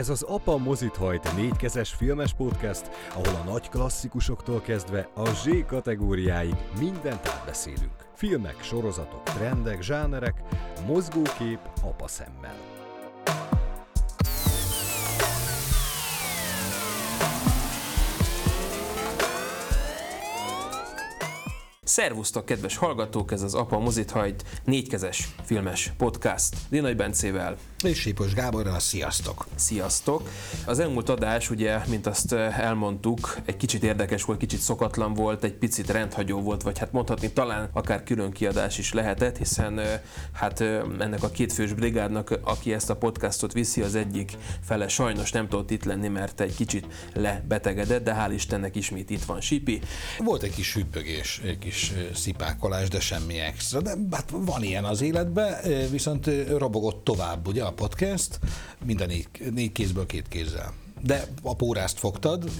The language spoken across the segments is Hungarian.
Ez az Apa mozit hajt négykezes filmes podcast, ahol a nagy klasszikusoktól kezdve a Z kategóriáig mindent átbeszélünk. Filmek, sorozatok, trendek, zsánerek, mozgókép apa szemmel. Szervusztok, kedves hallgatók, ez az Apa Mozit hajt négykezes filmes podcast Dinai Bencével. És Sipos Gáborral, sziasztok! Sziasztok! Az elmúlt adás, ugye, mint azt eh, elmondtuk, egy kicsit érdekes volt, kicsit szokatlan volt, egy picit rendhagyó volt, vagy hát mondhatni talán akár külön kiadás is lehetett, hiszen eh, hát eh, ennek a kétfős brigádnak, aki ezt a podcastot viszi, az egyik fele sajnos nem tudott itt lenni, mert egy kicsit lebetegedett, de hál' Istennek ismét itt van Sipi. Volt egy kis hüppögés, egy kis kis szipákolás, de semmi extra. De hát van ilyen az életben, viszont robogott tovább ugye a podcast, minden négy, négy kézből két kézzel. De a pórázt fogtad.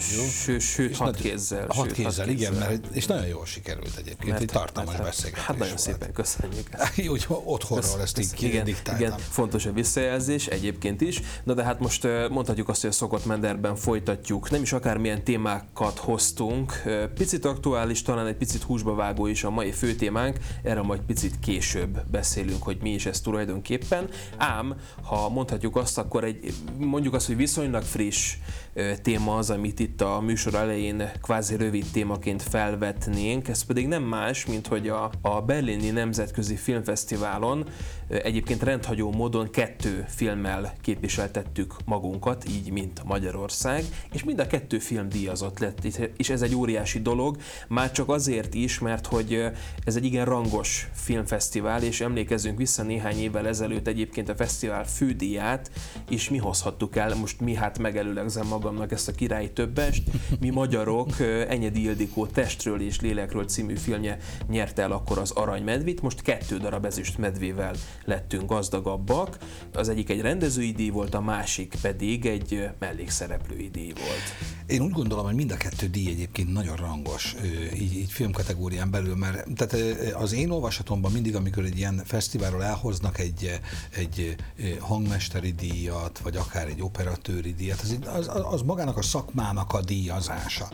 Sőt, sőt hat kézzel. Hat sőt, kézzel, hat igen, kézzel. mert, és nagyon jól sikerült egyébként, mert, egy tartalmas mert, beszélgetés Hát nagyon volt. szépen köszönjük. Hogy otthonról ezt így igen, igen, fontos a visszajelzés egyébként is, na de hát most mondhatjuk azt, hogy a szokott menderben folytatjuk. Nem is akármilyen témákat hoztunk, picit aktuális, talán egy picit húsba vágó is a mai fő témánk, erre majd picit később beszélünk, hogy mi is ez tulajdonképpen. Ám, ha mondhatjuk azt, akkor egy, mondjuk azt, hogy viszonylag friss much téma az, amit itt a műsor elején kvázi rövid témaként felvetnénk, ez pedig nem más, mint hogy a, a Berlini Nemzetközi Filmfesztiválon egyébként rendhagyó módon kettő filmmel képviseltettük magunkat, így mint Magyarország, és mind a kettő film díjazott lett, és ez egy óriási dolog, már csak azért is, mert hogy ez egy igen rangos filmfesztivál, és emlékezzünk vissza néhány évvel ezelőtt egyébként a fesztivál fődíját, és mi hozhattuk el, most mi hát megelőleg fellélegzem magamnak ezt a királyi többest. Mi magyarok Enyedi Ildikó Testről és Lélekről című filmje nyerte el akkor az Aranymedvit, most kettő darab ezüst medvével lettünk gazdagabbak. Az egyik egy rendezői díj volt, a másik pedig egy mellékszereplői díj volt. Én úgy gondolom, hogy mind a kettő díj egyébként nagyon rangos így, így filmkategórián belül, mert tehát az én olvasatomban mindig, amikor egy ilyen fesztiválról elhoznak egy, egy hangmesteri díjat, vagy akár egy operatőri díjat, az, az magának a szakmának a díjazása.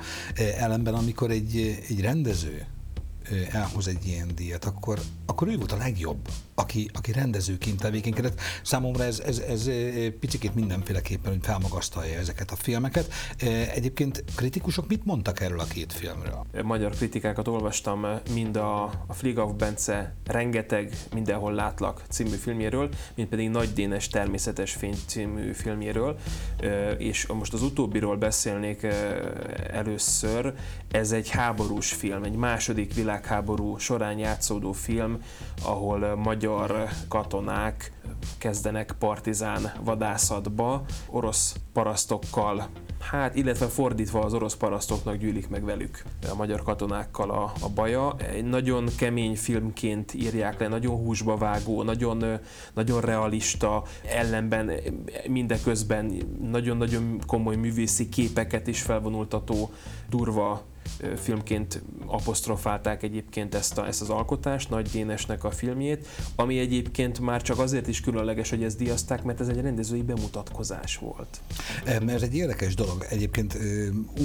Ellenben, amikor egy, egy rendező elhoz egy ilyen díjat, akkor, akkor ő volt a legjobb, aki, aki rendezőként tevékenykedett. Számomra ez, ez, ez picit mindenféleképpen hogy felmagasztalja ezeket a filmeket. Egyébként kritikusok mit mondtak erről a két filmről? Magyar kritikákat olvastam mind a, a Fligav Bence rengeteg Mindenhol látlak című filmjéről, mint pedig Nagy Dénes Természetes Fény című filmjéről, és most az utóbbiról beszélnék először. Ez egy háborús film, egy második világ világháború során játszódó film, ahol magyar katonák kezdenek partizán vadászatba, orosz parasztokkal hát illetve fordítva az orosz parasztoknak gyűlik meg velük a magyar katonákkal a, a baja. Egy nagyon kemény filmként írják le, nagyon húsba vágó, nagyon, nagyon realista, ellenben mindeközben nagyon-nagyon komoly művészi képeket is felvonultató, durva filmként apostrofálták egyébként ezt, a, ezt az alkotást, Nagy Dénesnek a filmjét, ami egyébként már csak azért is különleges, hogy ezt díjazták, mert ez egy rendezői bemutatkozás volt. Ez egy érdekes dolog. Egyébként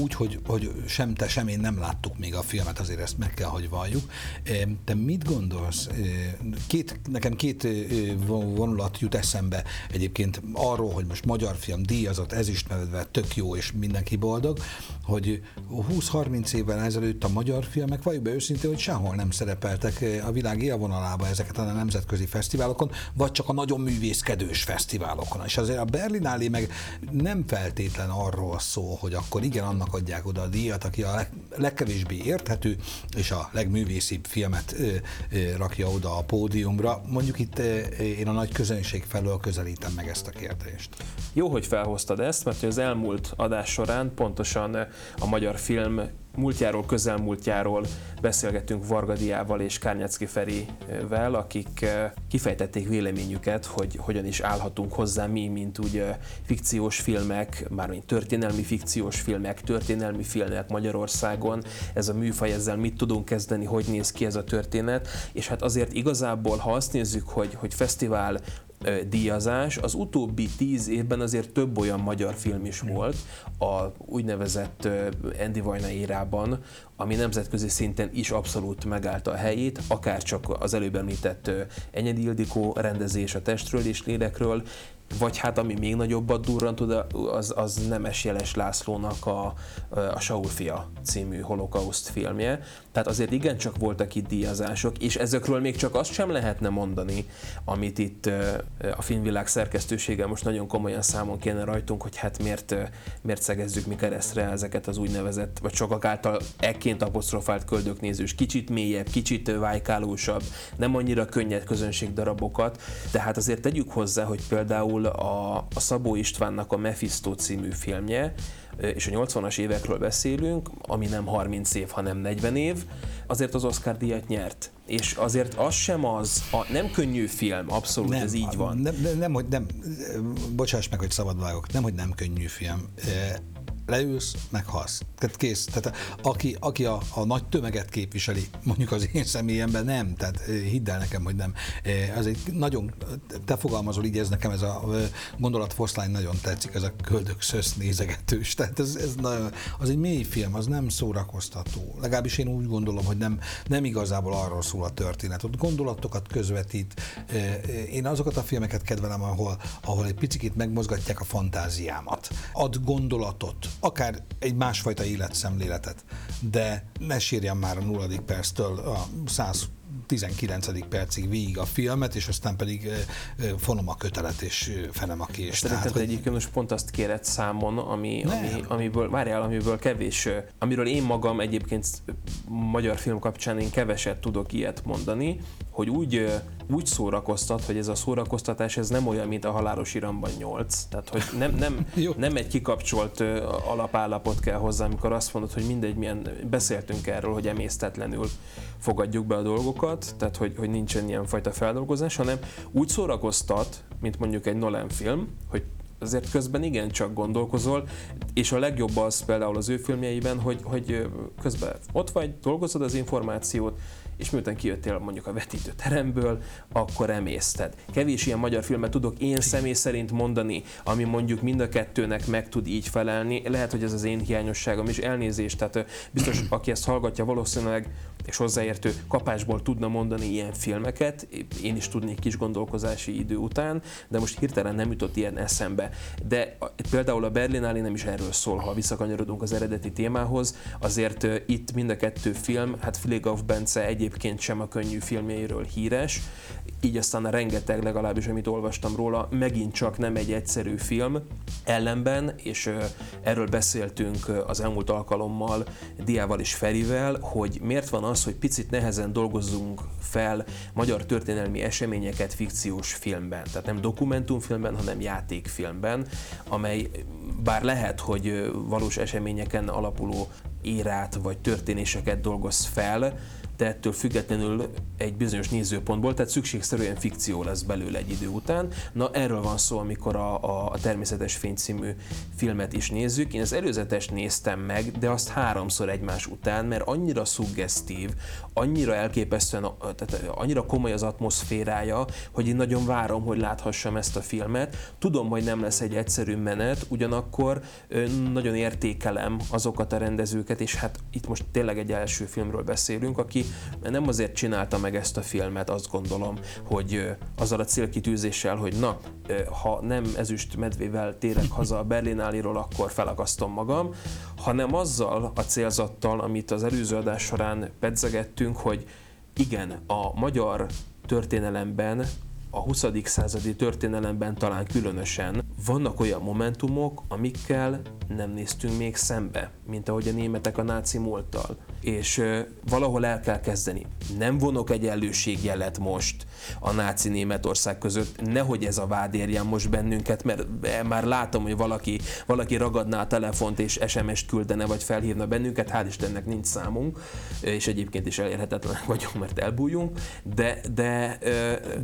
úgy, hogy, hogy sem te, sem én nem láttuk még a filmet, azért ezt meg kell, hogy valljuk. Te mit gondolsz? Két, nekem két vonulat jut eszembe egyébként arról, hogy most magyar film díjazott, ezüstmevedve, tök jó, és mindenki boldog, hogy 20-30 évvel ezelőtt a magyar filmek, vagy be őszintén, hogy sehol nem szerepeltek a világ élvonalába ezeket a nemzetközi fesztiválokon, vagy csak a nagyon művészkedős fesztiválokon. És azért a Berlinálé meg nem feltétlen arról szól, hogy akkor igen, annak adják oda a díjat, aki a leg, legkevésbé érthető, és a legművészibb filmet ö, ö, rakja oda a pódiumra. Mondjuk itt én a nagy közönség felől közelítem meg ezt a kérdést. Jó, hogy felhoztad ezt, mert az elmúlt adás során pontosan a magyar film múltjáról, közelmúltjáról beszélgettünk Vargadiával és Kárnyacki Ferivel, akik eh, kifejtették véleményüket, hogy hogyan is állhatunk hozzá mi, mint úgy fikciós filmek, mármint történelmi fikciós filmek, történelmi filmek Magyarországon. Ez a műfaj, ezzel mit tudunk kezdeni, hogy néz ki ez a történet, és hát azért igazából, ha azt nézzük, hogy, hogy fesztivál díjazás. Az utóbbi tíz évben azért több olyan magyar film is volt a úgynevezett Andy Vajna érában, ami nemzetközi szinten is abszolút megállta a helyét, akár csak az előbb említett Enyedi Ildikó rendezés a testről és lélekről, vagy hát ami még nagyobbat durrant oda, az, az Nemes Jeles Lászlónak a, a Saul fia című holokauszt filmje. Tehát azért igencsak voltak itt díjazások, és ezekről még csak azt sem lehetne mondani, amit itt a filmvilág szerkesztősége most nagyon komolyan számon kéne rajtunk, hogy hát miért, miért szegezzük mi keresztre ezeket az úgynevezett, vagy sokak által ekként apostrofált köldöknézős, kicsit mélyebb, kicsit vájkálósabb, nem annyira könnyed közönségdarabokat, de hát azért tegyük hozzá, hogy például a, a Szabó Istvánnak a Mephisto című filmje, és a 80-as évekről beszélünk, ami nem 30 év, hanem 40 év, azért az Oscar díjat nyert. És azért az sem az, a, nem könnyű film, abszolút, nem, ez így van. Nem, nem, nem, hogy nem, bocsáss meg, hogy szabad vágok, nem, hogy nem könnyű film leülsz, meghalsz. Tehát kész. Tehát aki, aki a, a nagy tömeget képviseli, mondjuk az én személyemben nem, tehát hidd el nekem, hogy nem. Ez egy nagyon, te fogalmazol így, ez nekem ez a gondolatfoszlány nagyon tetszik, ez a köldök szösz nézegetős. Tehát ez, ez nagyon, az egy mély film, az nem szórakoztató. Legalábbis én úgy gondolom, hogy nem, nem igazából arról szól a történet. Ott gondolatokat közvetít. Én azokat a filmeket kedvelem, ahol, ahol egy picit megmozgatják a fantáziámat. Ad gondolatot, akár egy másfajta életszemléletet, de ne sírjam már a nulladik perctől a 100 19. percig végig a filmet, és aztán pedig fonom a kötelet, és fenem a kés. Szerintem hogy... egyébként most pont azt kéred számon, ami, ami, amiből, várjál, amiből kevés, amiről én magam egyébként magyar film kapcsán én keveset tudok ilyet mondani, hogy úgy, úgy szórakoztat, hogy ez a szórakoztatás ez nem olyan, mint a halálos iramban 8. Tehát, hogy nem, nem, nem egy kikapcsolt alapállapot kell hozzá, amikor azt mondod, hogy mindegy, milyen, beszéltünk erről, hogy emésztetlenül fogadjuk be a dolgokat, tehát hogy, hogy nincsen ilyen fajta feldolgozás, hanem úgy szórakoztat, mint mondjuk egy Nolan film, hogy azért közben igen csak gondolkozol, és a legjobb az például az ő filmjeiben, hogy, hogy közben ott vagy, dolgozod az információt, és miután kijöttél mondjuk a vetítőteremből, akkor emészted. Kevés ilyen magyar filmet tudok én személy szerint mondani, ami mondjuk mind a kettőnek meg tud így felelni. Lehet, hogy ez az én hiányosságom is elnézést, tehát biztos, aki ezt hallgatja, valószínűleg és hozzáértő kapásból tudna mondani ilyen filmeket, én is tudnék kis gondolkozási idő után, de most hirtelen nem jutott ilyen eszembe. De például a Berlinálé nem is erről szól, ha visszakanyarodunk az eredeti témához, azért itt mind a kettő film, hát Flieghoff Bence egyébként sem a könnyű filmjeiről híres, így aztán a rengeteg, legalábbis amit olvastam róla, megint csak nem egy egyszerű film, ellenben, és erről beszéltünk az elmúlt alkalommal Diával és Ferivel, hogy miért van az, hogy picit nehezen dolgozzunk fel magyar történelmi eseményeket fikciós filmben, tehát nem dokumentumfilmben, hanem játékfilmben, amely bár lehet, hogy valós eseményeken alapuló érát vagy történéseket dolgoz fel, de ettől függetlenül egy bizonyos nézőpontból, tehát szükségszerűen fikció lesz belőle egy idő után. Na erről van szó, amikor a, a, a Természetes Fény című filmet is nézzük. Én az előzetest néztem meg, de azt háromszor egymás után, mert annyira szuggesztív, annyira elképesztően, tehát annyira komoly az atmoszférája, hogy én nagyon várom, hogy láthassam ezt a filmet. Tudom, hogy nem lesz egy egyszerű menet, ugyanakkor nagyon értékelem azokat a rendezőket, és hát itt most tényleg egy első filmről beszélünk, aki nem azért csinálta meg ezt a filmet, azt gondolom, hogy azzal a célkitűzéssel, hogy na, ha nem ezüst medvével térek haza a Berlináliról, akkor felakasztom magam, hanem azzal a célzattal, amit az előző adás során pedzegettünk, hogy igen, a magyar történelemben a 20. századi történelemben talán különösen vannak olyan momentumok, amikkel nem néztünk még szembe, mint ahogy a németek a náci múlttal. És valahol el kell kezdeni. Nem vonok egyenlőségjelet most a náci Németország között, nehogy ez a vád érjen most bennünket, mert már látom, hogy valaki, valaki ragadná a telefont és SMS-t küldene, vagy felhívna bennünket, hál' Istennek nincs számunk, és egyébként is elérhetetlenek vagyunk, mert elbújunk, de... de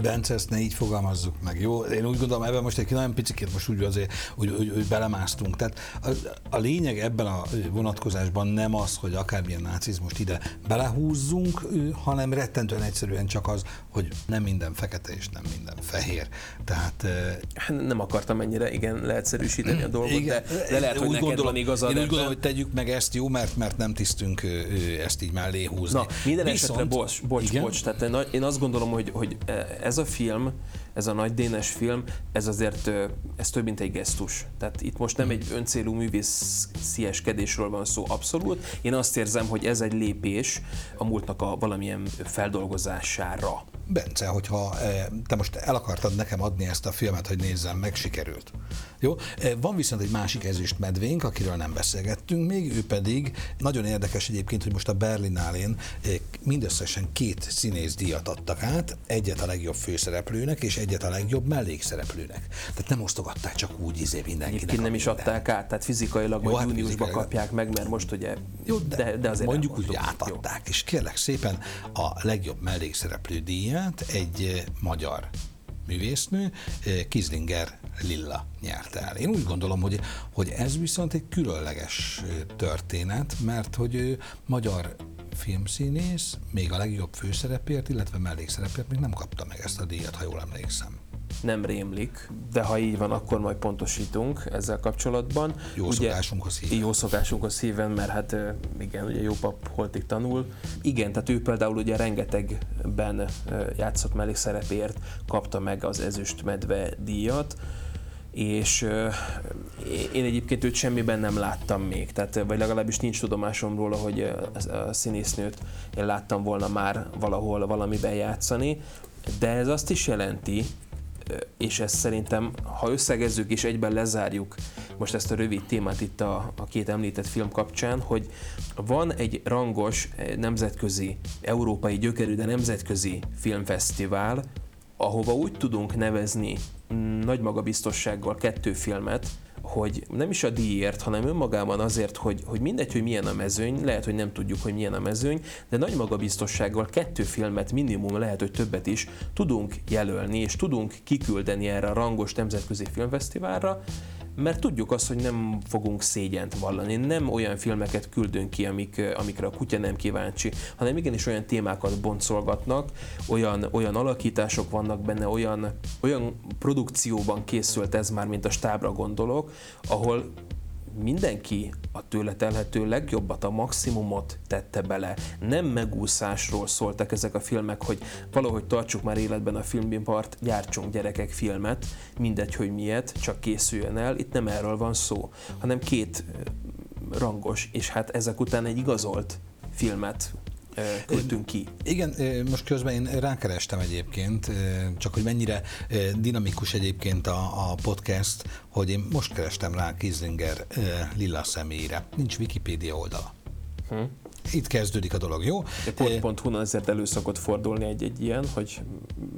Bence, ezt ne így fogalmazzuk meg, jó? Én úgy gondolom, ebben most egy nagyon picit most úgy azért úgy, úgy, úgy belemásztunk. Tehát a, a lényeg ebben a vonatkozásban nem az, hogy akármilyen náci nácizmust ide belehúzzunk, hanem rettentően egyszerűen csak az, hogy nem minden fekete és nem minden fehér. Tehát hát nem akartam ennyire igen leegyszerűsíteni a dolgot, igen, de, de lehet, hogy úgy neked gondolom, van igazad. Én úgy gondolom, hogy tegyük meg ezt jó, mert, mert nem tisztünk ezt így mellé húzni. Na, minden Viszont, esetre, bocs, bocs, igen? bocs, tehát én azt gondolom, hogy, hogy ez a film, ez a nagy dénes film, ez azért ez több, mint egy gesztus. Tehát itt most nem egy öncélú művészieskedésről van szó abszolút. Én azt érzem, hogy ez egy lépés a múltnak a valamilyen feldolgozására. Bence, hogyha te most el akartad nekem adni ezt a filmet, hogy nézzem meg, sikerült. Jó? Van viszont egy másik ezüst medvénk, akiről nem beszélgettünk még, ő pedig nagyon érdekes egyébként, hogy most a Berlinálén mindösszesen két színész díjat adtak át, egyet a legjobb főszereplőnek, és egyet a legjobb mellékszereplőnek. Tehát nem osztogatták csak úgy izé mindenkinek. Egyébként nem is adták át, tehát fizikailag vagy hát júniusban kapják meg, mert most ugye, Jó, de, de, de azért mondjuk úgy, hogy átadták. Jó. És kérlek szépen a legjobb mellékszereplő díját egy magyar művésznő, Kizlinger Lilla nyerte el. Én úgy gondolom, hogy, hogy ez viszont egy különleges történet, mert hogy ő magyar filmszínész, még a legjobb főszerepért, illetve mellékszerepért még nem kapta meg ezt a díjat, ha jól emlékszem nem rémlik, de ha így van, akkor majd pontosítunk ezzel kapcsolatban. Jó ugye, szokásunkhoz híven. Jó szokásunkhoz híven, mert hát igen, ugye jó pap holtig tanul. Igen, tehát ő például ugye rengetegben játszott mellékszerepért, kapta meg az ezüst medve díjat, és én egyébként őt semmiben nem láttam még, tehát, vagy legalábbis nincs tudomásom róla, hogy a színésznőt én láttam volna már valahol valamiben játszani, de ez azt is jelenti, és ezt szerintem, ha összegezzük és egyben lezárjuk most ezt a rövid témát itt a, a két említett film kapcsán, hogy van egy rangos nemzetközi, európai gyökerű, de nemzetközi filmfesztivál, ahova úgy tudunk nevezni nagy magabiztossággal kettő filmet, hogy nem is a díjért, hanem önmagában azért, hogy, hogy mindegy, hogy milyen a mezőny, lehet, hogy nem tudjuk, hogy milyen a mezőny, de nagy magabiztossággal kettő filmet, minimum lehet, hogy többet is tudunk jelölni, és tudunk kiküldeni erre a rangos nemzetközi filmfesztiválra, mert tudjuk azt, hogy nem fogunk szégyent vallani. Nem olyan filmeket küldünk ki, amik, amikre a kutya nem kíváncsi, hanem igenis olyan témákat boncolgatnak, olyan, olyan alakítások vannak benne, olyan, olyan produkcióban készült ez már, mint a stábra gondolok, ahol mindenki a tőle telhető legjobbat, a maximumot tette bele. Nem megúszásról szóltak ezek a filmek, hogy valahogy tartsuk már életben a filmimpart, gyártsunk gyerekek filmet, mindegy, hogy miért, csak készüljön el. Itt nem erről van szó, hanem két rangos, és hát ezek után egy igazolt filmet küldtünk ki. Igen, most közben én rákerestem egyébként, csak hogy mennyire dinamikus egyébként a, a podcast, hogy én most kerestem rá Kizlinger lila személyre. Nincs Wikipédia oldala. Hm. Itt kezdődik a dolog, jó? Pont, pont ezért elő szokott fordulni egy-egy ilyen, hogy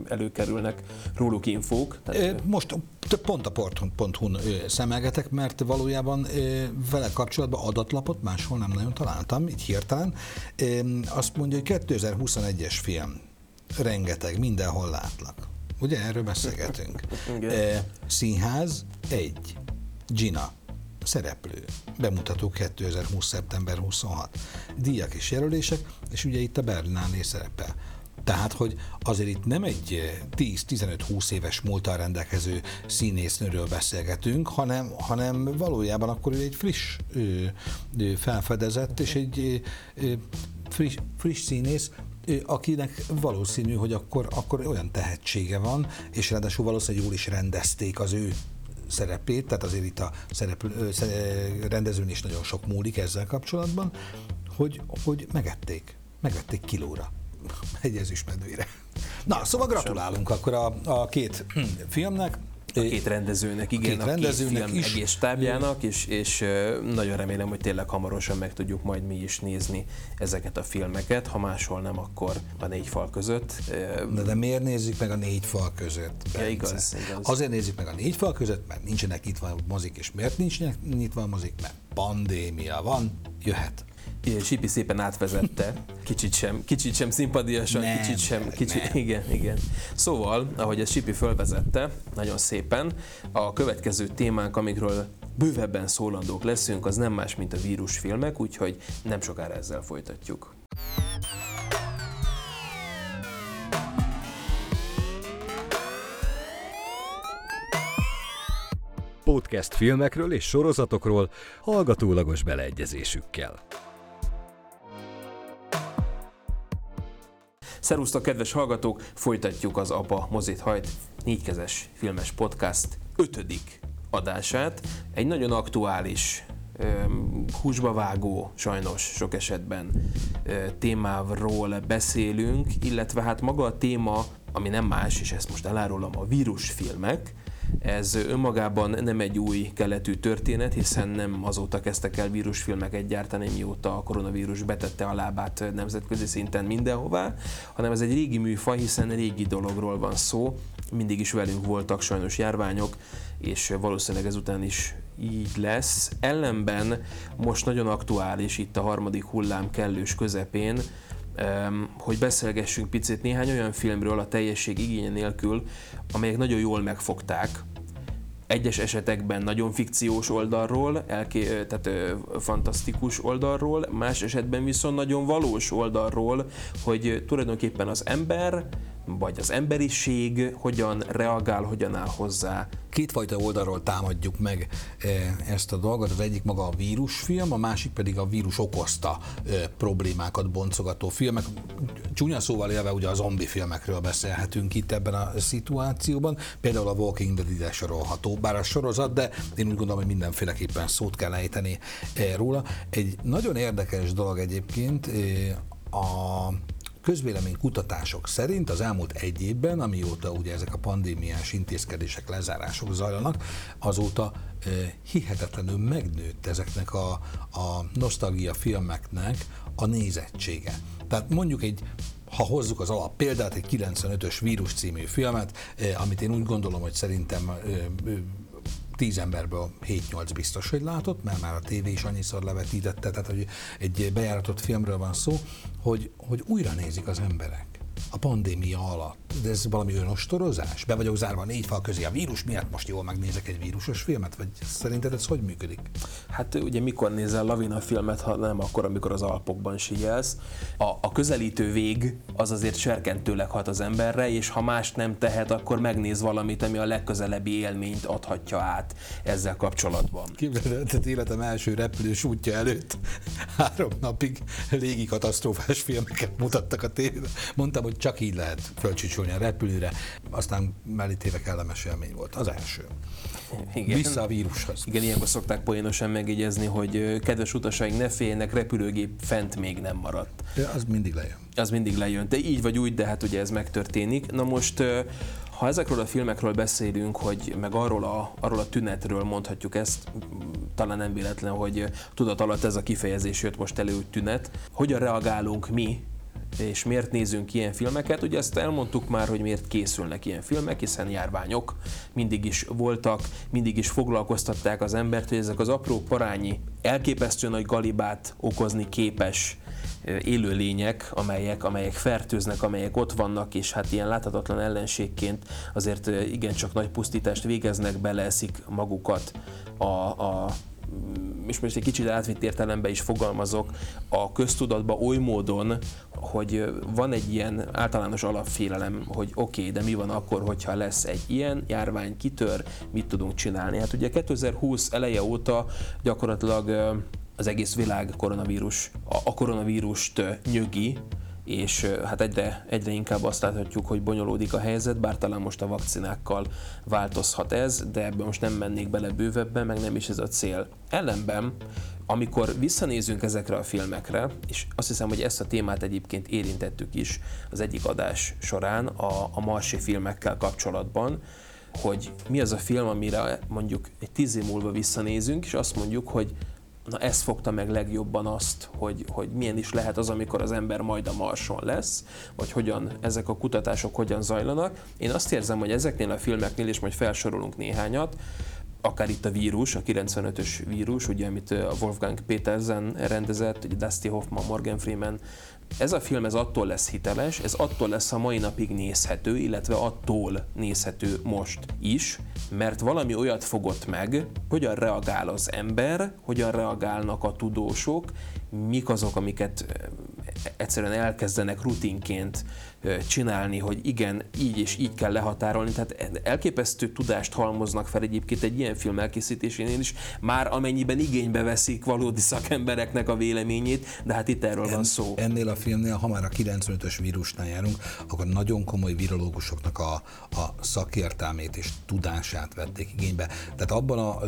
előkerülnek róluk infók. Tehát... Most pont a pont.hu-n szemelgetek, mert valójában vele kapcsolatban adatlapot máshol nem nagyon találtam, így hirtelen. Azt mondja, hogy 2021-es film. Rengeteg, mindenhol látlak. Ugye erről beszélgetünk. Színház, egy. Gina, szereplő. Bemutató 2020. szeptember 26. Díjak és jelölések, és ugye itt a Berlinálé szerepel. Tehát, hogy azért itt nem egy 10-15-20 éves múltal rendelkező színésznőről beszélgetünk, hanem, hanem valójában akkor egy friss ő, ő felfedezett, és egy ő, friss, friss színész, akinek valószínű, hogy akkor, akkor olyan tehetsége van, és ráadásul valószínűleg jól is rendezték az ő szerepét, tehát azért itt a szereplő, rendezőn is nagyon sok múlik ezzel kapcsolatban, hogy, hogy megették, megették kilóra egy ezüstmedvére. Na, szóval gratulálunk akkor a, a két filmnek. A két rendezőnek, igen, a két, a rendezőnek két film is. egész stábjának, és, és nagyon remélem, hogy tényleg hamarosan meg tudjuk majd mi is nézni ezeket a filmeket, ha máshol nem, akkor a négy fal között. De, de miért nézzük meg a négy fal között? Ja, igaz, igaz. Azért nézzük meg a négy fal között, mert nincsenek nyitva a mozik, és miért nincs nyitva a mozik? Mert pandémia van, jöhet Sipi szépen átvezette, kicsit sem, kicsit sem szimpadiasan, nem, kicsit sem, kicsit, nem. igen, igen. Szóval, ahogy ezt Sipi fölvezette, nagyon szépen, a következő témánk, amikről bővebben szólandók leszünk, az nem más, mint a vírusfilmek, úgyhogy nem sokára ezzel folytatjuk. Podcast filmekről és sorozatokról hallgatólagos beleegyezésükkel. Szerusztok, kedves hallgatók! Folytatjuk az APA mozit hajt négykezes filmes podcast ötödik adását. Egy nagyon aktuális, húsba vágó, sajnos sok esetben témáról beszélünk, illetve hát maga a téma, ami nem más, és ezt most elárulom, a vírusfilmek, ez önmagában nem egy új keletű történet, hiszen nem azóta kezdtek el vírusfilmeket gyártani, mióta a koronavírus betette a lábát nemzetközi szinten mindenhová, hanem ez egy régi műfaj, hiszen régi dologról van szó, mindig is velünk voltak sajnos járványok, és valószínűleg ezután is így lesz. Ellenben most nagyon aktuális itt a harmadik hullám kellős közepén, hogy beszélgessünk picit néhány olyan filmről a teljesség igénye nélkül, amelyek nagyon jól megfogták egyes esetekben nagyon fikciós oldalról, elké, tehát ö, fantasztikus oldalról, más esetben viszont nagyon valós oldalról, hogy tulajdonképpen az ember vagy az emberiség hogyan reagál, hogyan áll hozzá. Kétfajta oldalról támadjuk meg eh, ezt a dolgot, az egyik maga a vírusfilm, a másik pedig a vírus okozta eh, problémákat boncogató filmek. Csúnya szóval élve ugye a zombi filmekről beszélhetünk itt ebben a szituációban, például a Walking Dead ide sorolható, bár a sorozat, de én úgy gondolom, hogy mindenféleképpen szót kell ejteni eh, róla. Egy nagyon érdekes dolog egyébként a közvélemény kutatások szerint az elmúlt egy évben, amióta ugye ezek a pandémiás intézkedések, lezárások zajlanak, azóta hihetetlenül megnőtt ezeknek a, a nosztalgia filmeknek a nézettsége. Tehát mondjuk egy ha hozzuk az alap példát, egy 95-ös vírus című filmet, amit én úgy gondolom, hogy szerintem tíz emberből 7-8 biztos, hogy látott, mert már a tévé is annyiszor levetítette, tehát hogy egy bejáratott filmről van szó, hogy, hogy újra nézik az emberek a pandémia alatt. De ez valami önostorozás? Be vagyok zárva négy fal közé a vírus miatt, most jól megnézek egy vírusos filmet? Vagy szerinted ez hogy működik? Hát ugye mikor nézel lavina filmet, ha nem akkor, amikor az Alpokban síjelsz. A, a közelítő vég az azért serkentőleg hat az emberre, és ha mást nem tehet, akkor megnéz valamit, ami a legközelebbi élményt adhatja át ezzel kapcsolatban. Képzeld, életem első repülős útja előtt három napig légi katasztrófás filmeket mutattak a tévében. Mondtam, hogy csak így lehet fölcsicsolni a repülőre, aztán mellé kellemes élmény volt. Az első. Igen. Vissza a vírushoz. Igen, ilyenkor szokták poénosan megjegyezni, hogy kedves utasaink, ne féljenek, repülőgép fent még nem maradt. Ja, az mindig lejön. Az mindig lejön. De így vagy úgy, de hát ugye ez megtörténik. Na most ha ezekről a filmekről beszélünk, hogy meg arról a, arról a tünetről mondhatjuk ezt, talán nem véletlen, hogy tudat alatt ez a kifejezés jött most elő, tünet. Hogyan reagálunk mi és miért nézünk ilyen filmeket? Ugye ezt elmondtuk már, hogy miért készülnek ilyen filmek, hiszen járványok mindig is voltak, mindig is foglalkoztatták az embert, hogy ezek az apró parányi, elképesztő nagy galibát okozni képes élőlények, amelyek, amelyek fertőznek, amelyek ott vannak, és hát ilyen láthatatlan ellenségként azért igencsak nagy pusztítást végeznek, beleeszik magukat a, a és most egy kicsit átvitt értelemben is fogalmazok, a köztudatba oly módon, hogy van egy ilyen általános alapfélelem, hogy oké, okay, de mi van akkor, hogyha lesz egy ilyen járvány, kitör, mit tudunk csinálni. Hát ugye 2020 eleje óta gyakorlatilag az egész világ koronavírus, a koronavírust nyögi, és hát egyre, egyre inkább azt láthatjuk, hogy bonyolódik a helyzet, bár talán most a vakcinákkal változhat ez, de ebben most nem mennék bele bővebben, meg nem is ez a cél. Ellenben, amikor visszanézünk ezekre a filmekre, és azt hiszem, hogy ezt a témát egyébként érintettük is az egyik adás során a, a marsi filmekkel kapcsolatban, hogy mi az a film, amire mondjuk egy tíz év múlva visszanézünk, és azt mondjuk, hogy na ez fogta meg legjobban azt, hogy, hogy milyen is lehet az, amikor az ember majd a Marson lesz, vagy hogyan ezek a kutatások hogyan zajlanak. Én azt érzem, hogy ezeknél a filmeknél, és majd felsorolunk néhányat, akár itt a vírus, a 95-ös vírus, ugye, amit a Wolfgang Petersen rendezett, ugye Dusty Hoffman, Morgan Freeman, ez a film ez attól lesz hiteles, ez attól lesz a mai napig nézhető, illetve attól nézhető most is, mert valami olyat fogott meg, hogyan reagál az ember, hogyan reagálnak a tudósok, mik azok, amiket egyszerűen elkezdenek rutinként csinálni, hogy igen, így és így kell lehatárolni. Tehát elképesztő tudást halmoznak fel egyébként egy ilyen film elkészítésénél is, már amennyiben igénybe veszik valódi szakembereknek a véleményét, de hát itt erről en, van szó. Ennél a filmnél, ha már a 95-ös vírusnál járunk, akkor nagyon komoly virológusoknak a, a szakértelmét és tudását vették igénybe. Tehát abban a,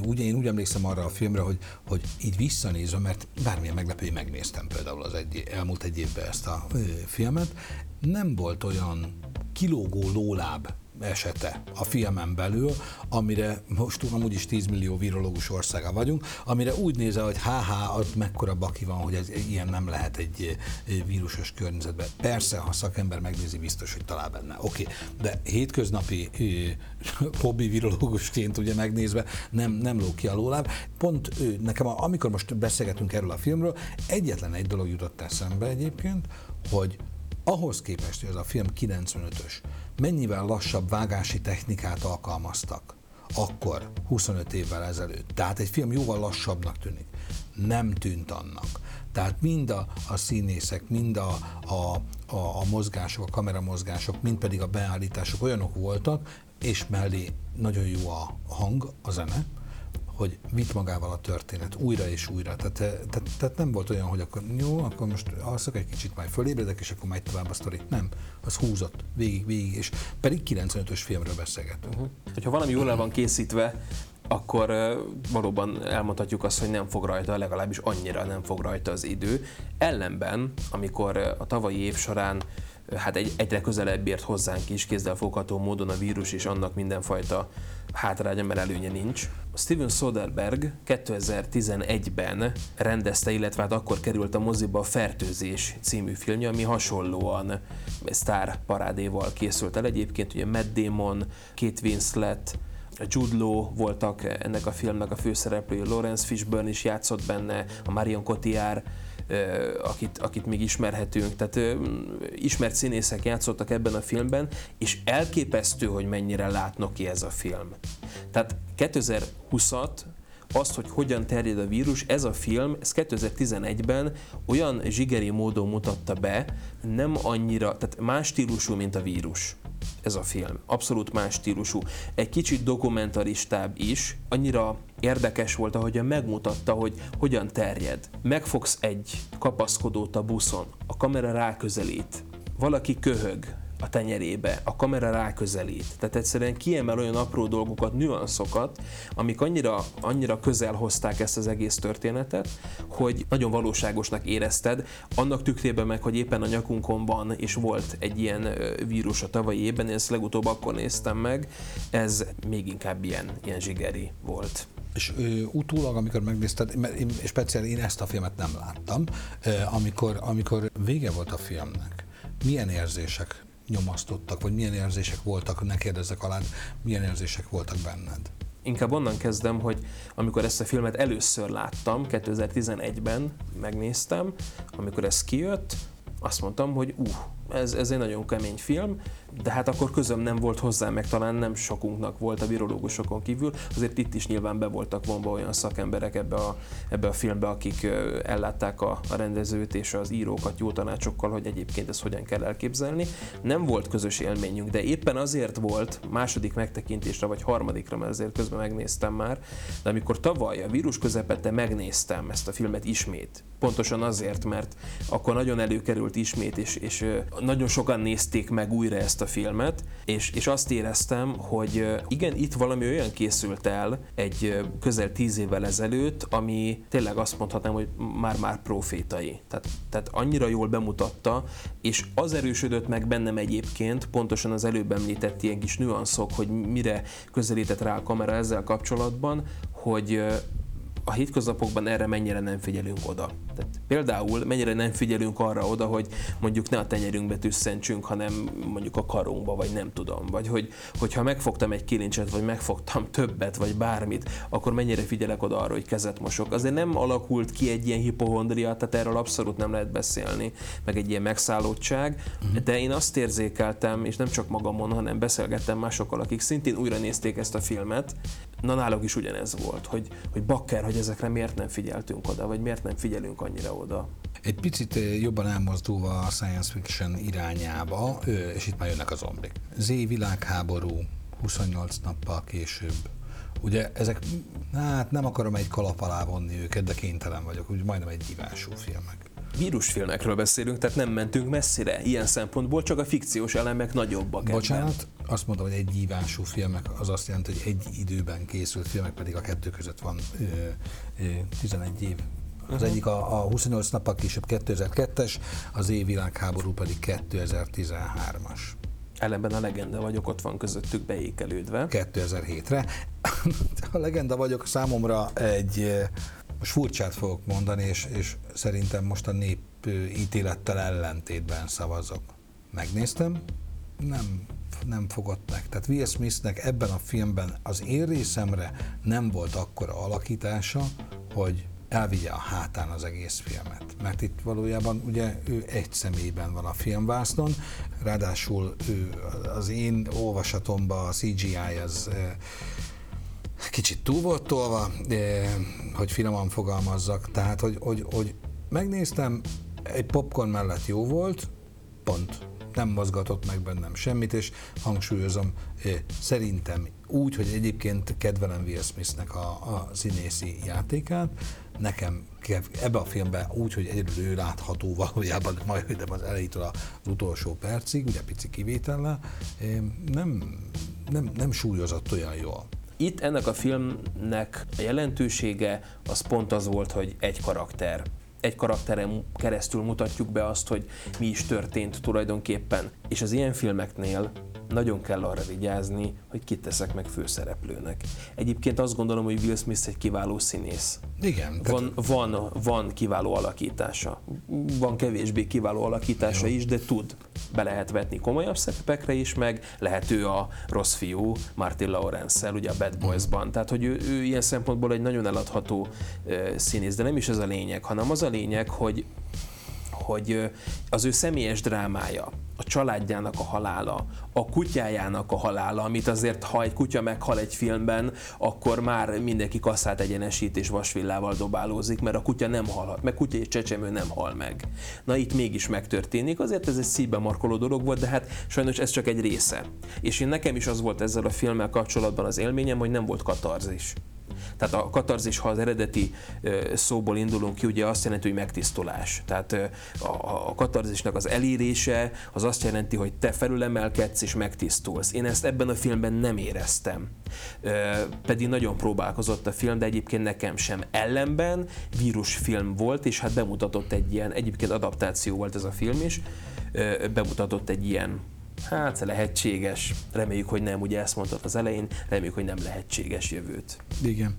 úgy, én úgy emlékszem arra a filmre, hogy, hogy így visszanézve, mert bármilyen meglepő, megnéztem például az egy, elmúlt egy évben ezt a filmet, nem volt olyan kilógó lóláb esete a filmen belül, amire most amúgy is 10 millió virológus országa vagyunk, amire úgy nézel, hogy há ott mekkora baki van, hogy ez ilyen nem lehet egy vírusos környezetben. Persze, ha szakember megnézi, biztos, hogy talál benne. Oké, okay. de hétköznapi hobbi virológusként ugye megnézve nem, nem ló ki a lóláb. Pont nekem, amikor most beszélgetünk erről a filmről, egyetlen egy dolog jutott eszembe egyébként, hogy ahhoz képest, hogy ez a film 95-ös, mennyivel lassabb vágási technikát alkalmaztak akkor, 25 évvel ezelőtt. Tehát egy film jóval lassabbnak tűnik. Nem tűnt annak. Tehát mind a, a színészek, mind a, a, a, a mozgások, a kameramozgások, mind pedig a beállítások olyanok voltak, és mellé nagyon jó a hang, a zene, hogy vitt magával a történet újra és újra. Tehát, eh, tehát, tehát nem volt olyan, hogy akkor jó, akkor most alszok egy kicsit, majd fölébredek, és akkor megy tovább a sztori. Nem, az húzott végig, végig, és pedig 95-ös filmről beszélgetünk. Uh-huh. Hogyha valami jól el van készítve, akkor valóban elmondhatjuk azt, hogy nem fog rajta, legalábbis annyira nem fog rajta az idő. Ellenben, amikor a tavalyi év során hát egy, egyre közelebb ért hozzánk is kézzelfogható módon a vírus és annak mindenfajta hátránya, mert előnye nincs. Steven Soderbergh 2011-ben rendezte, illetve hát akkor került a moziba a Fertőzés című filmje, ami hasonlóan sztár parádéval készült el. Egyébként ugye Matt Damon, Kate Winslet, Jude Law voltak ennek a filmnek a főszereplői, Lawrence Fishburne is játszott benne, a Marion Cotillard, akit, akit még ismerhetünk. Tehát ismert színészek játszottak ebben a filmben, és elképesztő, hogy mennyire látnok ki ez a film. Tehát 2020-at azt, hogy hogyan terjed a vírus, ez a film, ez 2011-ben olyan zsigeri módon mutatta be, nem annyira, tehát más stílusú, mint a vírus ez a film. Abszolút más stílusú. Egy kicsit dokumentaristább is, annyira érdekes volt, ahogyan megmutatta, hogy hogyan terjed. Megfogsz egy kapaszkodót a buszon, a kamera ráközelít, valaki köhög, a tenyerébe, a kamera ráközelít. Tehát egyszerűen kiemel olyan apró dolgokat, nüanszokat, amik annyira, annyira közel hozták ezt az egész történetet, hogy nagyon valóságosnak érezted, annak tükrében meg, hogy éppen a nyakunkon van, és volt egy ilyen vírus a tavalyi évben, én ezt legutóbb akkor néztem meg, ez még inkább ilyen, ilyen zsigeri volt. És ö, utólag, amikor megnézted, mert én, speciál én ezt a filmet nem láttam, amikor, amikor vége volt a filmnek, milyen érzések nyomasztottak, vagy milyen érzések voltak, ne kérdezzek alá, milyen érzések voltak benned? Inkább onnan kezdem, hogy amikor ezt a filmet először láttam, 2011-ben megnéztem, amikor ez kijött, azt mondtam, hogy uh, ez, ez egy nagyon kemény film, de hát akkor közöm nem volt hozzá, meg talán nem sokunknak volt a virológusokon kívül, azért itt is nyilván be voltak vonva olyan szakemberek ebbe a, ebbe a filmbe, akik ellátták a, a rendezőt és az írókat jó tanácsokkal, hogy egyébként ezt hogyan kell elképzelni. Nem volt közös élményünk, de éppen azért volt második megtekintésre, vagy harmadikra, mert azért közben megnéztem már, de amikor tavaly a vírus közepette megnéztem ezt a filmet ismét, pontosan azért, mert akkor nagyon előkerült ismét, és, és nagyon sokan nézték meg újra ezt a filmet, és, és azt éreztem, hogy igen, itt valami olyan készült el egy közel tíz évvel ezelőtt, ami tényleg azt mondhatnám, hogy már-már profétai. Tehát, tehát annyira jól bemutatta, és az erősödött meg bennem egyébként, pontosan az előbb említett ilyen kis nüanszok, hogy mire közelített rá a kamera ezzel kapcsolatban, hogy a hétköznapokban erre mennyire nem figyelünk oda. Tehát például mennyire nem figyelünk arra oda, hogy mondjuk ne a tenyerünkbe tüsszentsünk, hanem mondjuk a karunkba, vagy nem tudom. Vagy hogy, hogyha megfogtam egy kilincset, vagy megfogtam többet, vagy bármit, akkor mennyire figyelek oda arra, hogy kezet mosok. Azért nem alakult ki egy ilyen hipohondria, tehát erről abszolút nem lehet beszélni, meg egy ilyen megszállottság, uh-huh. de én azt érzékeltem, és nem csak magamon, hanem beszélgettem másokkal, akik szintén újra nézték ezt a filmet, na náluk is ugyanez volt, hogy, hogy bakker, hogy ezekre miért nem figyeltünk oda, vagy miért nem figyelünk annyira oda. Egy picit jobban elmozdulva a science fiction irányába, és itt már jönnek a zombik. Z világháború, 28 nappal később. Ugye ezek, hát nem akarom egy kalap alá vonni őket, de kénytelen vagyok, úgy majdnem egy hívású filmek vírusfilmekről beszélünk, tehát nem mentünk messzire ilyen szempontból, csak a fikciós elemek nagyobbak. Bocsánat, ebben. azt mondom, hogy egy hívású filmek az azt jelenti, hogy egy időben készült filmek, pedig a kettő között van ö, ö, 11 év. Az egyik a, a 28 nappal később 2002-es, az évvilágháború pedig 2013-as. Ellenben a legenda vagyok, ott van közöttük beékelődve. 2007-re. A legenda vagyok számomra egy most furcsát fogok mondani, és, és szerintem most a nép ítélettel ellentétben szavazok. Megnéztem, nem, nem fogott meg. Tehát Will Smithnek ebben a filmben az én részemre nem volt akkora alakítása, hogy elvigye a hátán az egész filmet. Mert itt valójában ugye ő egy személyben van a filmvásznon, ráadásul ő, az én olvasatomban a CGI az kicsit túl volt tolva, hogy finoman fogalmazzak, tehát hogy, hogy, hogy megnéztem, egy popcorn mellett jó volt, pont. Nem mozgatott meg bennem semmit, és hangsúlyozom, szerintem úgy, hogy egyébként kedvelem Will Smithnek a, a színészi játékát, nekem ebbe a filmben úgy, hogy egyedül ő látható valójában majdnem az elejétől az utolsó percig, ugye pici kivétellel, nem, nem, nem súlyozott olyan jól. Itt ennek a filmnek a jelentősége az pont az volt, hogy egy karakter egy karakteren keresztül mutatjuk be azt, hogy mi is történt tulajdonképpen. És az ilyen filmeknél nagyon kell arra vigyázni, hogy kit teszek meg főszereplőnek. Egyébként azt gondolom, hogy Will Smith egy kiváló színész. Igen. Van, van, van kiváló alakítása. Van kevésbé kiváló alakítása Jó. is, de tud. Be lehet vetni komolyabb szerepekre is, meg lehet ő a rossz fiú Martin Lawrence-el, ugye a Bad Boys-ban. Tehát, hogy ő, ő ilyen szempontból egy nagyon eladható uh, színész, de nem is ez a lényeg, hanem az a lényeg, hogy hogy az ő személyes drámája, a családjának a halála, a kutyájának a halála, amit azért, ha egy kutya meghal egy filmben, akkor már mindenki kasszát egyenesít és vasvillával dobálózik, mert a kutya nem halhat, meg kutya és csecsemő nem hal meg. Na itt mégis megtörténik, azért ez egy szívbe markoló dolog volt, de hát sajnos ez csak egy része. És én nekem is az volt ezzel a filmmel kapcsolatban az élményem, hogy nem volt katarzis. Tehát a katarzis, ha az eredeti szóból indulunk ki, ugye azt jelenti, hogy megtisztulás. Tehát a katarzisnak az elérése az azt jelenti, hogy te felülemelkedsz és megtisztulsz. Én ezt ebben a filmben nem éreztem. Pedig nagyon próbálkozott a film, de egyébként nekem sem. Ellenben vírusfilm volt, és hát bemutatott egy ilyen, egyébként adaptáció volt ez a film is, bemutatott egy ilyen Hát lehetséges. Reméljük, hogy nem, ugye ezt mondtad az elején, reméljük, hogy nem lehetséges jövőt. Igen.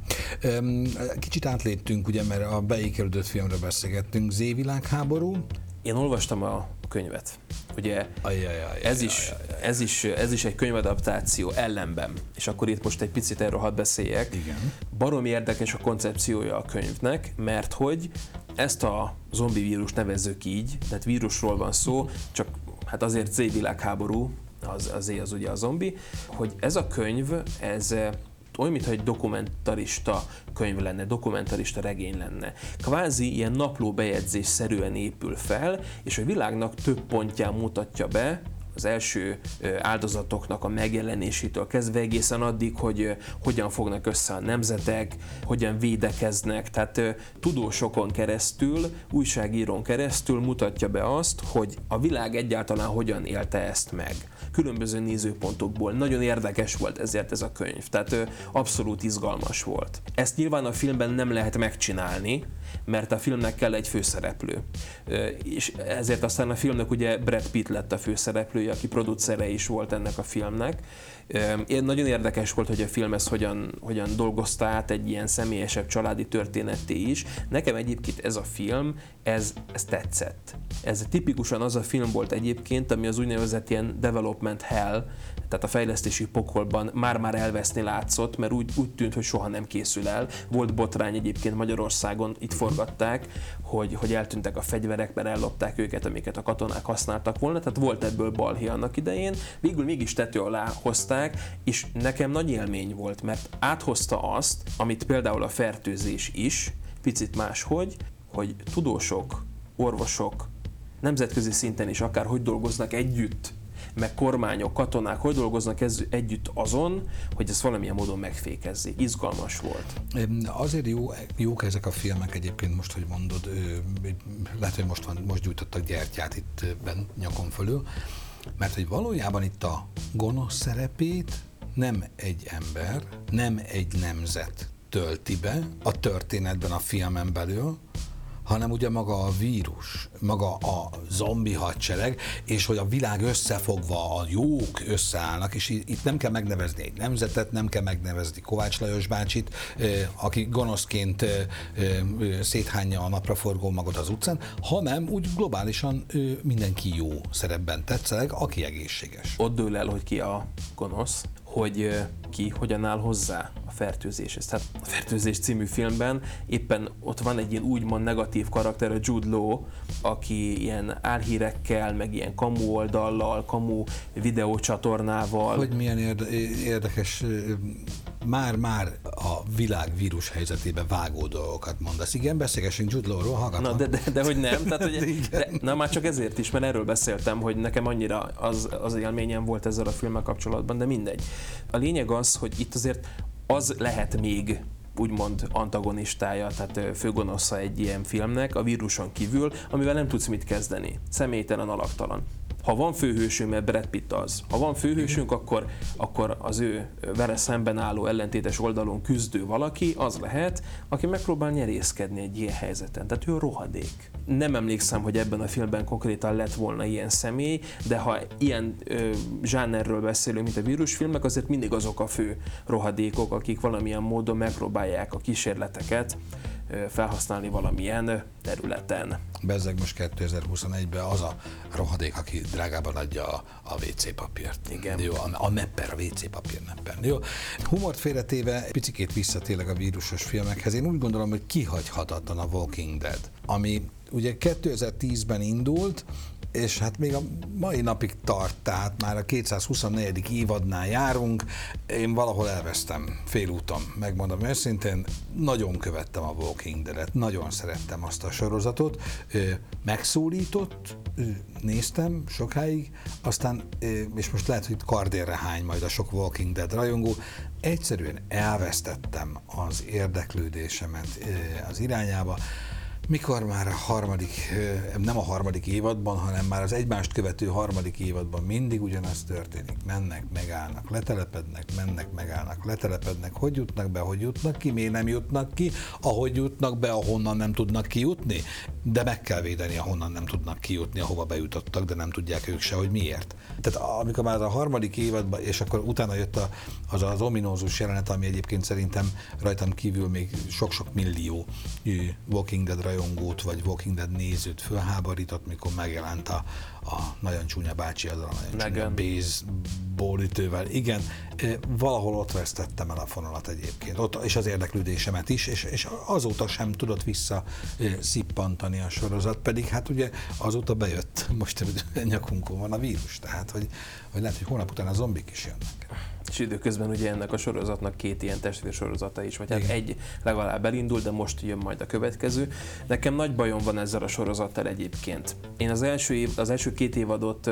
Kicsit átléptünk, ugye, mert a beékelődött filmről beszélgettünk. Z-világháború. Én olvastam a könyvet. Ugye ajajaj, ez, is, ez, is, ez is egy könyvadaptáció ellenben, és akkor itt most egy picit erről hadd beszéljek. Igen. Baromi érdekes a koncepciója a könyvnek, mert hogy ezt a zombi vírus nevezzük így, tehát vírusról van szó, csak hát azért Z világháború, az, az az ugye a zombi, hogy ez a könyv, ez eh, olyan, mintha egy dokumentarista könyv lenne, dokumentarista regény lenne. Kvázi ilyen napló bejegyzés szerűen épül fel, és a világnak több pontján mutatja be, az első áldozatoknak a megjelenésétől kezdve egészen addig, hogy hogyan fognak össze a nemzetek, hogyan védekeznek. Tehát tudósokon keresztül, újságírón keresztül mutatja be azt, hogy a világ egyáltalán hogyan élte ezt meg. Különböző nézőpontokból. Nagyon érdekes volt ezért ez a könyv. Tehát abszolút izgalmas volt. Ezt nyilván a filmben nem lehet megcsinálni, mert a filmnek kell egy főszereplő. És ezért aztán a filmnek ugye Brad Pitt lett a főszereplője, aki producere is volt ennek a filmnek. Én nagyon érdekes volt, hogy a film ezt hogyan, hogyan dolgozta át egy ilyen személyesebb családi történetté is. Nekem egyébként ez a film, ez, ez tetszett. Ez tipikusan az a film volt egyébként, ami az úgynevezett ilyen development hell, tehát a fejlesztési pokolban már-már elveszni látszott, mert úgy, úgy tűnt, hogy soha nem készül el. Volt botrány egyébként Magyarországon, itt forgatták, hogy, hogy eltűntek a fegyverek, mert ellopták őket, amiket a katonák használtak volna, tehát volt ebből balhé annak idején. Végül mégis tető alá hozták, és nekem nagy élmény volt, mert áthozta azt, amit például a fertőzés is, picit máshogy, hogy tudósok, orvosok, nemzetközi szinten is akár hogy dolgoznak együtt meg kormányok, katonák hogy dolgoznak ez, együtt azon, hogy ezt valamilyen módon megfékezzék. Izgalmas volt. Azért jó, jók ezek a filmek egyébként most, hogy mondod, lehet, hogy most, van, most gyújtottak gyertyát itt bent nyakon fölül, mert hogy valójában itt a gonosz szerepét nem egy ember, nem egy nemzet tölti be a történetben, a filmen belül, hanem ugye maga a vírus, maga a zombi hadsereg, és hogy a világ összefogva a jók összeállnak, és itt nem kell megnevezni egy nemzetet, nem kell megnevezni Kovács Lajos bácsit, aki gonoszként széthányja a napraforgó magot az utcán, hanem úgy globálisan mindenki jó szerepben tetszeleg, aki egészséges. Ott dől el, hogy ki a gonosz, hogy ki hogyan áll hozzá fertőzéshez. Tehát a Fertőzés című filmben éppen ott van egy ilyen úgymond negatív karakter, a Jude Law, aki ilyen álhírekkel, meg ilyen kamu oldallal, kamu videócsatornával. Hogy milyen érde- érdekes, már-már a világ vírus helyzetében vágó dolgokat mondasz. Igen, beszélgessünk Jude Law-ról, hallgatom. Na, de, de, de, hogy nem, tehát, hogy, de, na már csak ezért is, mert erről beszéltem, hogy nekem annyira az, az élményem volt ezzel a filmmel kapcsolatban, de mindegy. A lényeg az, hogy itt azért az lehet még úgymond antagonistája, tehát főgonosza egy ilyen filmnek a víruson kívül, amivel nem tudsz mit kezdeni. Személytelen, alaktalan. Ha van főhősünk, mert Brad Pitt az, ha van főhősünk, akkor, akkor az ő vele szemben álló ellentétes oldalon küzdő valaki, az lehet, aki megpróbál nyerészkedni egy ilyen helyzeten. Tehát ő rohadék. Nem emlékszem, hogy ebben a filmben konkrétan lett volna ilyen személy, de ha ilyen ö, zsánerről beszélünk, mint a vírusfilmek, azért mindig azok a fő rohadékok, akik valamilyen módon megpróbálják a kísérleteket felhasználni valamilyen területen. Bezzeg most 2021-ben az a rohadék, aki drágában adja a, a WC papírt. Igen. Jó, a, a nepper, a WC papír nepper. Jó. Humort félretéve picikét visszatérek a vírusos filmekhez. Én úgy gondolom, hogy kihagyhatatlan a Walking Dead, ami ugye 2010-ben indult, és hát még a mai napig tart, tehát már a 224. évadnál járunk, én valahol elvesztem félúton, megmondom őszintén, nagyon követtem a Walking Dead-et, nagyon szerettem azt a sorozatot, megszólított, néztem sokáig, aztán, és most lehet, hogy kardérre hány majd a sok Walking Dead rajongó, egyszerűen elvesztettem az érdeklődésemet az irányába, mikor már a harmadik, nem a harmadik évadban, hanem már az egymást követő harmadik évadban mindig ugyanaz történik. Mennek, megállnak, letelepednek, mennek, megállnak, letelepednek. Hogy jutnak be, hogy jutnak ki, miért nem jutnak ki, ahogy jutnak be, ahonnan nem tudnak kijutni, de meg kell védeni, ahonnan nem tudnak kijutni, ahova bejutottak, de nem tudják ők se, hogy miért. Tehát amikor már a harmadik évadban, és akkor utána jött a, az az ominózus jelenet, ami egyébként szerintem rajtam kívül még sok-sok millió Walking Dead rajongót vagy Walking Dead nézőt fölháborított, mikor megjelent a, a nagyon csúnya bácsi az a nagyon csúnya. Igen, valahol ott vesztettem el a fonalat egyébként, ott, és az érdeklődésemet is, és, és azóta sem tudott vissza szippantani a sorozat, pedig hát ugye azóta bejött, most nyakunkon van a vírus, tehát hogy, hogy lehet, hogy hónap után a zombik is jönnek. És időközben ugye ennek a sorozatnak két ilyen testvér is, vagy hát Igen. egy legalább elindul, de most jön majd a következő. Nekem nagy bajom van ezzel a sorozattal egyébként. Én az első, év, az első két évadot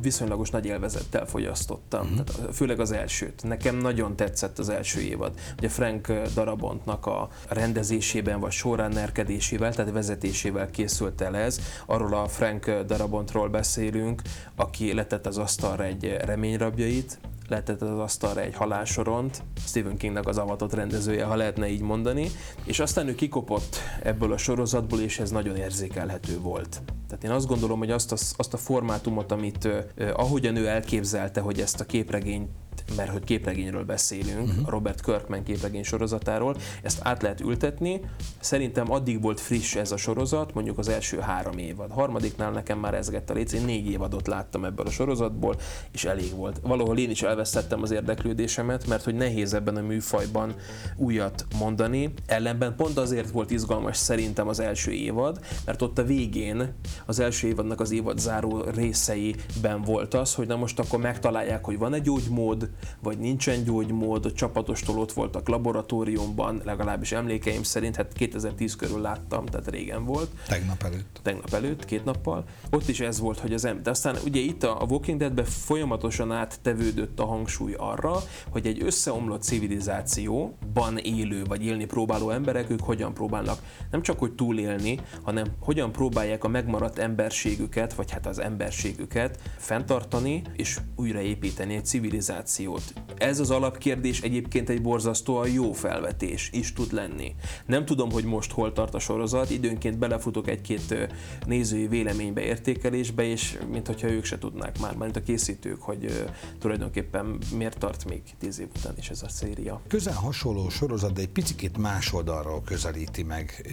viszonylagos nagy élvezettel fogyasztottam, uh-huh. tehát főleg az elsőt. Nekem nagyon tetszett az első évad. Ugye Frank Darabontnak a rendezésében vagy sorrenderkedésével, tehát vezetésével készült el ez. Arról a Frank Darabontról beszélünk, aki letett az asztalra egy reményrabjait, letett az asztalra egy halálsoront, Stephen Kingnek az avatott rendezője, ha lehetne így mondani, és aztán ő kikopott ebből a sorozatból, és ez nagyon érzékelhető volt. Tehát én azt gondolom, hogy azt a, azt a formátumot, amit uh, ahogyan ő elképzelte, hogy ezt a képregényt mert hogy képregényről beszélünk, uh-huh. a Robert Kirkman képregény sorozatáról, ezt át lehet ültetni. Szerintem addig volt friss ez a sorozat, mondjuk az első három évad. Harmadiknál nekem már ezgett a léc, én négy évadot láttam ebből a sorozatból, és elég volt. Valahol én is elvesztettem az érdeklődésemet, mert hogy nehéz ebben a műfajban újat mondani. Ellenben pont azért volt izgalmas szerintem az első évad, mert ott a végén az első évadnak az évad záró részeiben volt az, hogy na most akkor megtalálják, hogy van egy gyógymód, vagy nincsen gyógymód, a csapatostól ott voltak laboratóriumban, legalábbis emlékeim szerint, hát 2010 körül láttam, tehát régen volt. Tegnap előtt. Tegnap előtt, két nappal. Ott is ez volt, hogy az ember. De aztán ugye itt a Walking Deadben folyamatosan áttevődött a hangsúly arra, hogy egy összeomlott civilizációban élő vagy élni próbáló emberek, ők hogyan próbálnak nem csak hogy túlélni, hanem hogyan próbálják a megmaradt emberségüket, vagy hát az emberségüket fenntartani és újraépíteni egy civilizáció korrupciót. Ez az alapkérdés egyébként egy borzasztóan jó felvetés is tud lenni. Nem tudom, hogy most hol tart a sorozat, időnként belefutok egy-két nézői véleménybe, értékelésbe, és mintha ők se tudnák már, mint a készítők, hogy tulajdonképpen miért tart még tíz év után is ez a széria. Közel hasonló sorozat, de egy picit más oldalról közelíti meg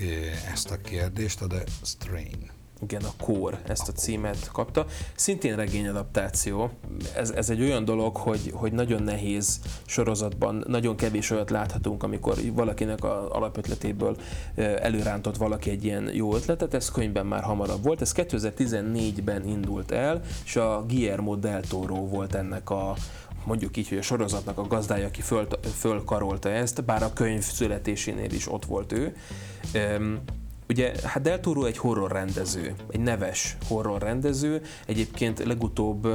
ezt a kérdést, a The Strain igen, a Core ezt a címet kapta. Szintén regényadaptáció. Ez, ez egy olyan dolog, hogy, hogy nagyon nehéz sorozatban, nagyon kevés olyat láthatunk, amikor valakinek a alapötletéből előrántott valaki egy ilyen jó ötletet, ez könyvben már hamarabb volt. Ez 2014-ben indult el, és a Guillermo del Toro volt ennek a, mondjuk így, hogy a sorozatnak a gazdája, aki föl, fölkarolta ezt, bár a könyv születésénél is ott volt ő. Ugye, hát Del Toro egy horror rendező, egy neves horror rendező, egyébként legutóbb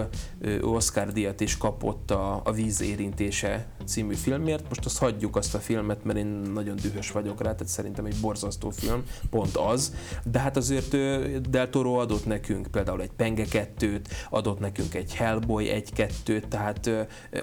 Oscar díjat is kapott a, a Víz érintése című filmért, most azt hagyjuk azt a filmet, mert én nagyon dühös vagyok rá, tehát szerintem egy borzasztó film, pont az, de hát azért Del Toro adott nekünk például egy Penge 2 adott nekünk egy Hellboy 1-2-t, tehát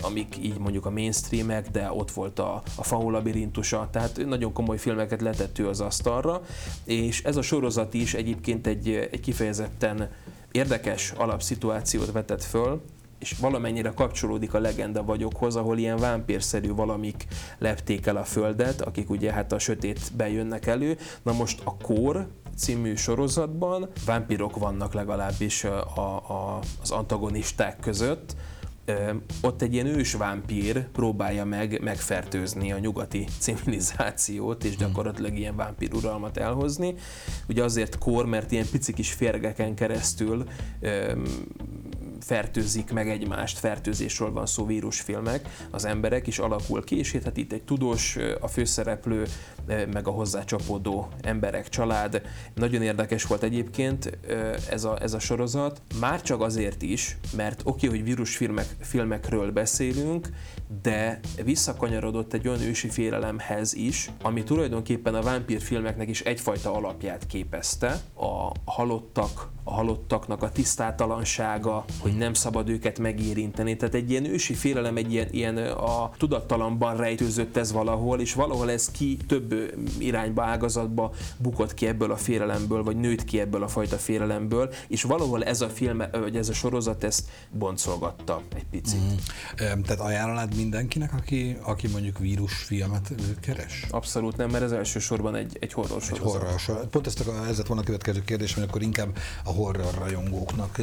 amik így mondjuk a mainstreamek, de ott volt a, a Faul labirintusa, tehát nagyon komoly filmeket letett ő az asztalra, és ez a sorozat is egyébként egy, egy kifejezetten érdekes alapszituációt vetett föl, és valamennyire kapcsolódik a legenda vagyokhoz, ahol ilyen vámpírszerű valamik lepték el a földet, akik ugye hát a sötétben jönnek elő. Na most a kór című sorozatban vámpírok vannak legalábbis a, a, az antagonisták között, ott egy ilyen ős vámpír próbálja meg megfertőzni a nyugati civilizációt, és gyakorlatilag ilyen vámpír uralmat elhozni. Ugye azért kor, mert ilyen pici kis férgeken keresztül fertőzik meg egymást, fertőzésről van szó vírusfilmek, az emberek is alakul ki, és hát itt egy tudós, a főszereplő, meg a hozzácsapódó emberek, család. Nagyon érdekes volt egyébként ez a, ez a sorozat, már csak azért is, mert oké, okay, hogy vírusfilmek filmekről beszélünk, de visszakanyarodott egy olyan ősi félelemhez is, ami tulajdonképpen a vámpírfilmeknek is egyfajta alapját képezte. A halottak, a halottaknak a tisztátalansága, hogy nem szabad őket megérinteni. Tehát egy ilyen ősi félelem, egy ilyen, ilyen a tudattalamban rejtőzött ez valahol, és valahol ez ki több irányba, ágazatba bukott ki ebből a félelemből, vagy nőtt ki ebből a fajta félelemből, és valahol ez a film, vagy ez a sorozat ezt boncolgatta egy picit. Mm. Tehát ajánlanád mindenkinek, aki, aki mondjuk vírusfilmet keres? Abszolút nem, mert ez elsősorban egy, egy horror sorozat. Egy horror sorozat. Pont ezt a, ez lett volna a következő kérdés, hogy akkor inkább a horror rajongóknak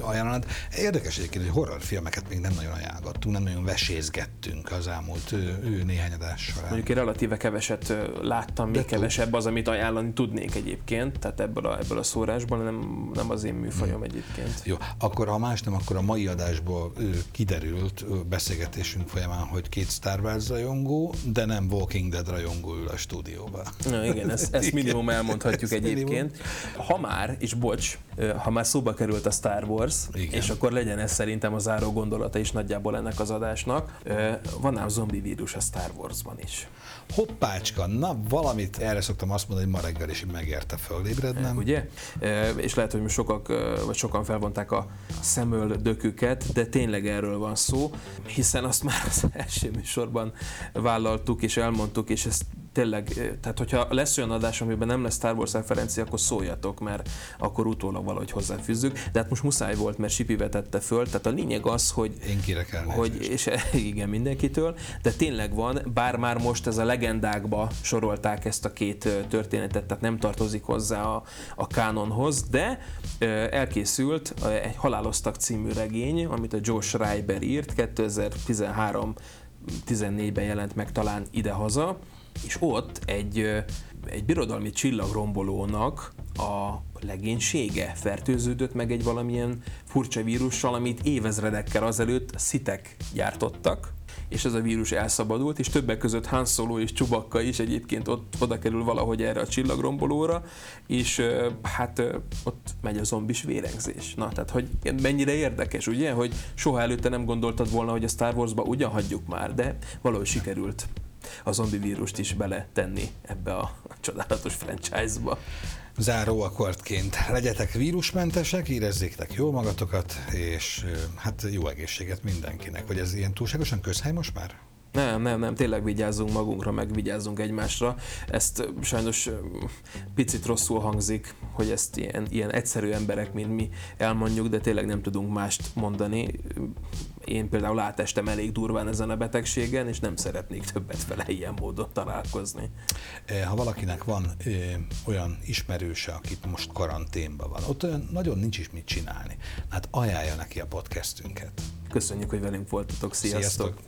ajánlanád. Érdekes egyébként, hogy horrorfilmeket még nem nagyon ajánlottunk, nem nagyon vesézgettünk az elmúlt ő, néhány adás során. Mondjuk én relatíve keveset láttam, még De kevesebb az, amit ajánlani tudnék egyébként, tehát ebből a, ebből a szórásból, nem, nem az én műfajom hmm. egyébként. Jó, akkor ha más nem, akkor a mai adásból kiderült beszélgetésünk folyamán, hogy két Star Wars rajongó, de nem Walking Dead rajongó ül a stúdióban. Na igen, ezt, ezt minimum elmondhatjuk ezt egyébként. Minimum. Ha már, és bocs, ha már szóba került a Star Wars, Igen. és akkor legyen ez szerintem a záró gondolata is nagyjából ennek az adásnak, van ám zombi vírus a Star Warsban is. Hoppácska, na valamit erre szoktam azt mondani, hogy ma reggel is megérte fölébrednem. Ugye? És lehet, hogy most sokak, vagy sokan felvonták a szemöldöküket, de tényleg erről van szó, hiszen azt már az első műsorban vállaltuk és elmondtuk, és ezt tényleg, tehát hogyha lesz olyan adás, amiben nem lesz Star Wars referencia, akkor szóljatok, mert akkor utólag valahogy hozzáfűzzük. De hát most muszáj volt, mert Sipi vetette föl. Tehát a lényeg az, hogy... Én kire kell hogy, és igen, mindenkitől, de tényleg van, bár már most ez a legendákba sorolták ezt a két történetet, tehát nem tartozik hozzá a, a kánonhoz, de elkészült egy Haláloztak című regény, amit a Joe Schreiber írt, 2013 14-ben jelent meg talán idehaza, és ott egy, egy birodalmi csillagrombolónak a legénysége fertőződött meg egy valamilyen furcsa vírussal, amit évezredekkel azelőtt szitek gyártottak, és ez a vírus elszabadult, és többek között Han Solo és Csubakka is egyébként ott oda kerül valahogy erre a csillagrombolóra, és hát ott megy a zombis vérengzés. Na, tehát hogy mennyire érdekes, ugye, hogy soha előtte nem gondoltad volna, hogy a Star Wars-ba ugyan hagyjuk már, de valahogy sikerült a zombi vírust is bele tenni ebbe a csodálatos franchise-ba. Záró akkordként legyetek vírusmentesek, érezzétek jól magatokat, és hát jó egészséget mindenkinek. Vagy ez ilyen túlságosan közhely most már? Nem, nem, nem, tényleg vigyázzunk magunkra, meg vigyázzunk egymásra. Ezt sajnos picit rosszul hangzik, hogy ezt ilyen, ilyen egyszerű emberek, mint mi elmondjuk, de tényleg nem tudunk mást mondani. Én például átestem elég durván ezen a betegségen, és nem szeretnék többet vele ilyen módon találkozni. Ha valakinek van ö, olyan ismerőse, akit most karanténban van, ott olyan nagyon nincs is mit csinálni. Hát ajánlja neki a podcastünket. Köszönjük, hogy velünk voltatok. Sziasztok! Sziasztok.